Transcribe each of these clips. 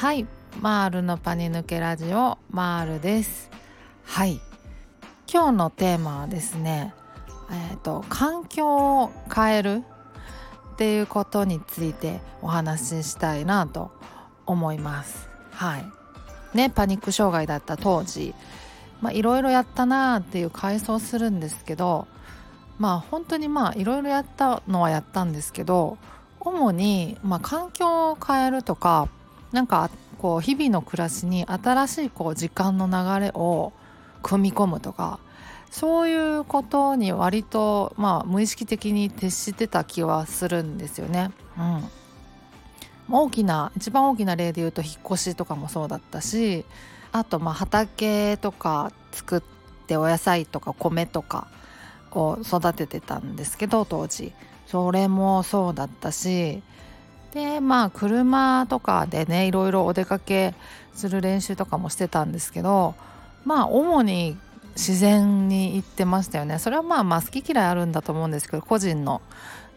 はい。マールのパニ抜けラジオマールです。はい。今日のテーマはですねえっ、ー、と環境を変えるっていうことについてお話ししたいなと思います。はい。ねパニック障害だった当時まあいろいろやったなーっていう回想するんですけどまあ本当にまあいろいろやったのはやったんですけど主に、まあ、環境を変えるとかなんかこう日々の暮らしに新しいこう時間の流れを組み込むとかそういうことに割と、まあ、無意識的に徹してた気はするんですよね。うん、大きな一番大きな例で言うと引っ越しとかもそうだったしあとまあ畑とか作ってお野菜とか米とかを育ててたんですけど当時それもそうだったしでまあ車とかでねいろいろお出かけする練習とかもしてたんですけどまあ主に自然に行ってましたよね。それはまあまあ好き嫌いあるんだと思うんですけど個人の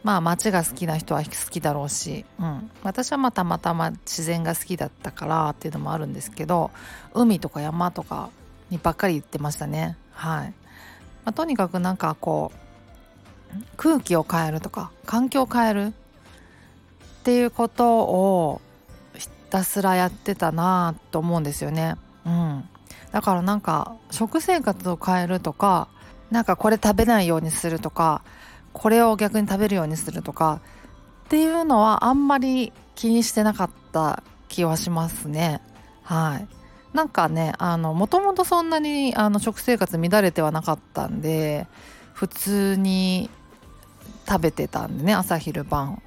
まあ街が好きな人は好きだろうし、うん、私はまあたまたま自然が好きだったからっていうのもあるんですけど海とか山とかにばっかり行ってましたね。はい、まあ、とにかくなんかこう空気を変えるとか環境を変えるっていうことをひたすらやってたなと思うんですよね。うん、だからなんか食生活を変えるとかなんかこれ食べないようにするとかこれを逆に食べるようにするとかっていうのはあんまり気にしてなかった気はしますね。はい。なんかねあのもともとそんなにあの食生活乱れてはなかったんで普通に食べてたんでね朝昼晩、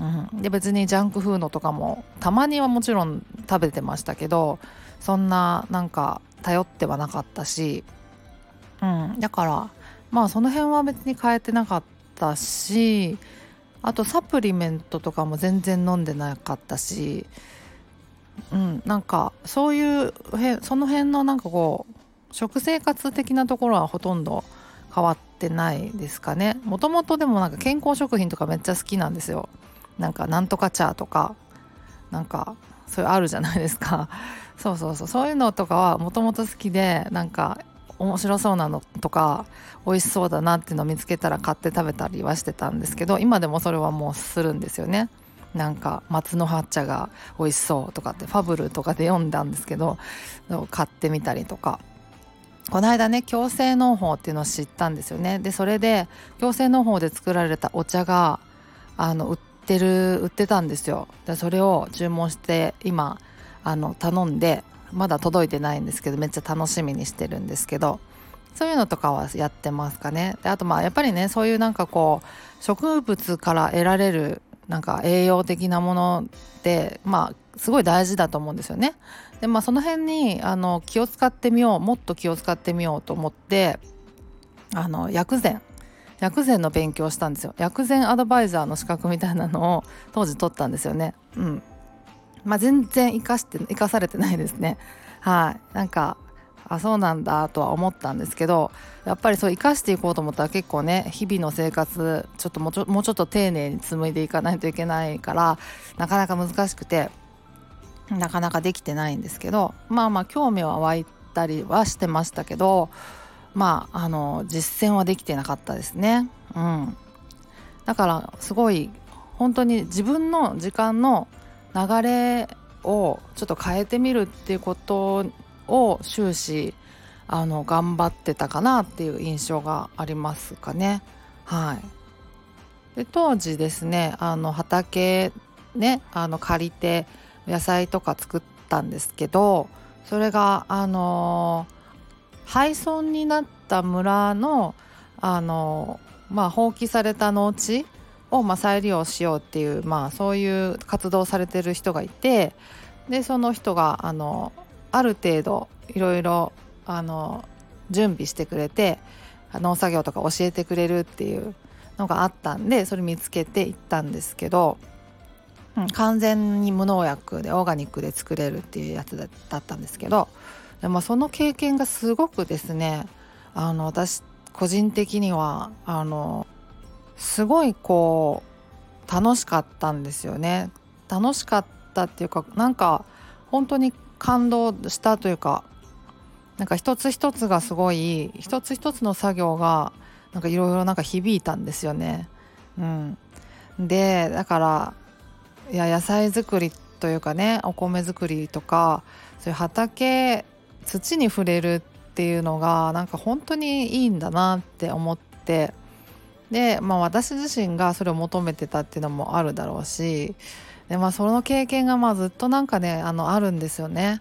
うん、で別にジャンクフードとかもたまにはもちろん食べてましたけどそんななんか頼ってはなかったし、うん、だからまあその辺は別に変えてなかったしあとサプリメントとかも全然飲んでなかったし、うん、なんかそういうその辺のなんかこう食生活的なところはほとんど変わってないですかね。もともとでもなんか健康食品とかめっちゃ好きなんですよ。なんかなんとか茶とかなんかそういうあるじゃないですか。そうそうそう。そういうのとかはもともと好きでなんか面白そうなのとか美味しそうだなっていうのを見つけたら買って食べたりはしてたんですけど今でもそれはもうするんですよね。なんか松の葉茶が美味しそうとかってファブルとかで読んだんですけど買ってみたりとか。この間ね共生農法っていうのを知ったんですよね。でそれで共生農法で作られたお茶があの売っててる売ってたんですよでそれを注文して今あの頼んでまだ届いてないんですけどめっちゃ楽しみにしてるんですけどそういうのとかはやってますかねであとまあやっぱりねそういうなんかこう植物から得られるなんか栄養的なものってまあすごい大事だと思うんですよね。でまあその辺にあの気を使ってみようもっと気を使ってみようと思ってあの薬膳薬膳の勉強したんですよ。薬膳アドバイザーの資格みたいなのを 当時取ったんですよね。うん。まあ全然生かして生かされてないですね。はい。なんかあそうなんだとは思ったんですけどやっぱりそう生かしていこうと思ったら結構ね日々の生活ちょっともうちょもうちょっと丁寧に紡いでいかないといけないからなかなか難しくてなかなかできてないんですけどまあまあ興味は湧いたりはしてましたけどまああの実践はできてなかったですね。うん、だからすごい本当に自分の時間の流れをちょっと変えてみるっていうことを終始あの頑張ってたかなっていう印象がありますかね。はい、で当時ですねあの畑ねあの借りて野菜とか作ったんですけどそれがあの廃村になった村のあのまあ放棄された農地をまあ再利用しようっていうまあそういう活動されてる人がいてでその人があのある程度いろいろあの準備してくれて農作業とか教えてくれるっていうのがあったんでそれ見つけて行ったんですけど、完全に無農薬でオーガニックで作れるっていうやつだったんですけどでもその経験がすごくですねあの私個人的にはあのすごいこう楽しかったんですよね楽しかったっていうかなんか本当に感動したというかなんか一つ一つがすごい一つ一つの作業がなんかいろいろなんか響いたんですよね。うん、でだからいや野菜作りというかねお米作りとかそういう畑土に触れるっていうのがなんか本当にいいんだなって思って。で、まあ、私自身がそれを求めてたっていうのもあるだろうし。で、まあ、その経験がまあずっとなんかねあのあるんですよね。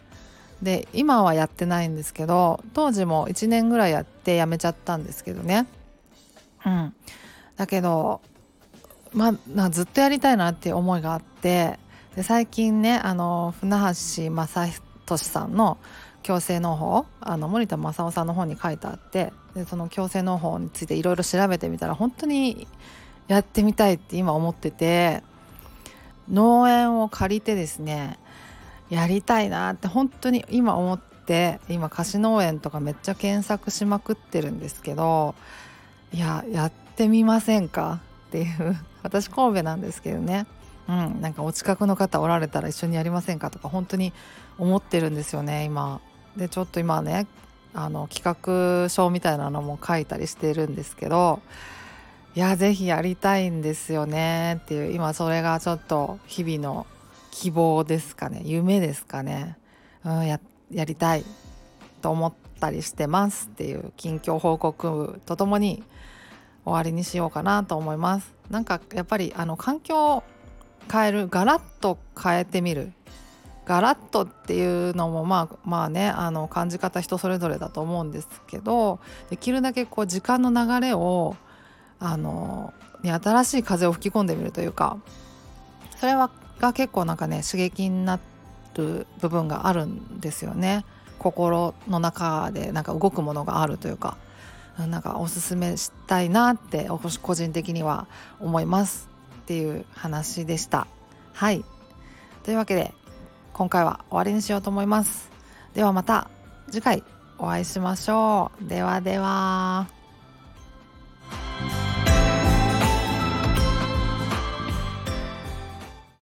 で今はやってないんですけど当時も1年ぐらいやってやめちゃったんですけどね。うん。だけどまあずっとやりたいなっていう思いがあって。で最近ねあの船橋正俊さんの矯正農法あの森田正夫さんの本に書いてあってでその矯正農法についていろいろ調べてみたら本当にやってみたいって今思ってて農園を借りてですねやりたいなって本当に今思って今貸し農園とかめっちゃ検索しまくってるんですけどいややってみませんかっていう 私神戸なんですけどねうん、なんかお近くの方おられたら一緒にやりませんかとか本当に思ってるんですよね今。でちょっと今ねあの企画書みたいなのも書いたりしてるんですけどいや是非やりたいんですよねっていう今それがちょっと日々の希望ですかね夢ですかね、うん、ややりたいと思ったりしてますっていう近況報告とともに終わりにしようかなと思います。なんかやっぱりあの環境を変えるガラッと変えてみるガラッとっていうのもまあまあねあの感じ方人それぞれだと思うんですけどできるだけこう時間の流れをあの、ね、新しい風を吹き込んでみるというかそれはが結構なんかね刺激になる部分があるんですよね。心の中でなんか動くものがあるというかなんかおすすめしたいなって個人的には思いますっていう話でした。はい。というわけで今回は終わりにしようと思います。ではまた次回お会いしましょう。ではでは。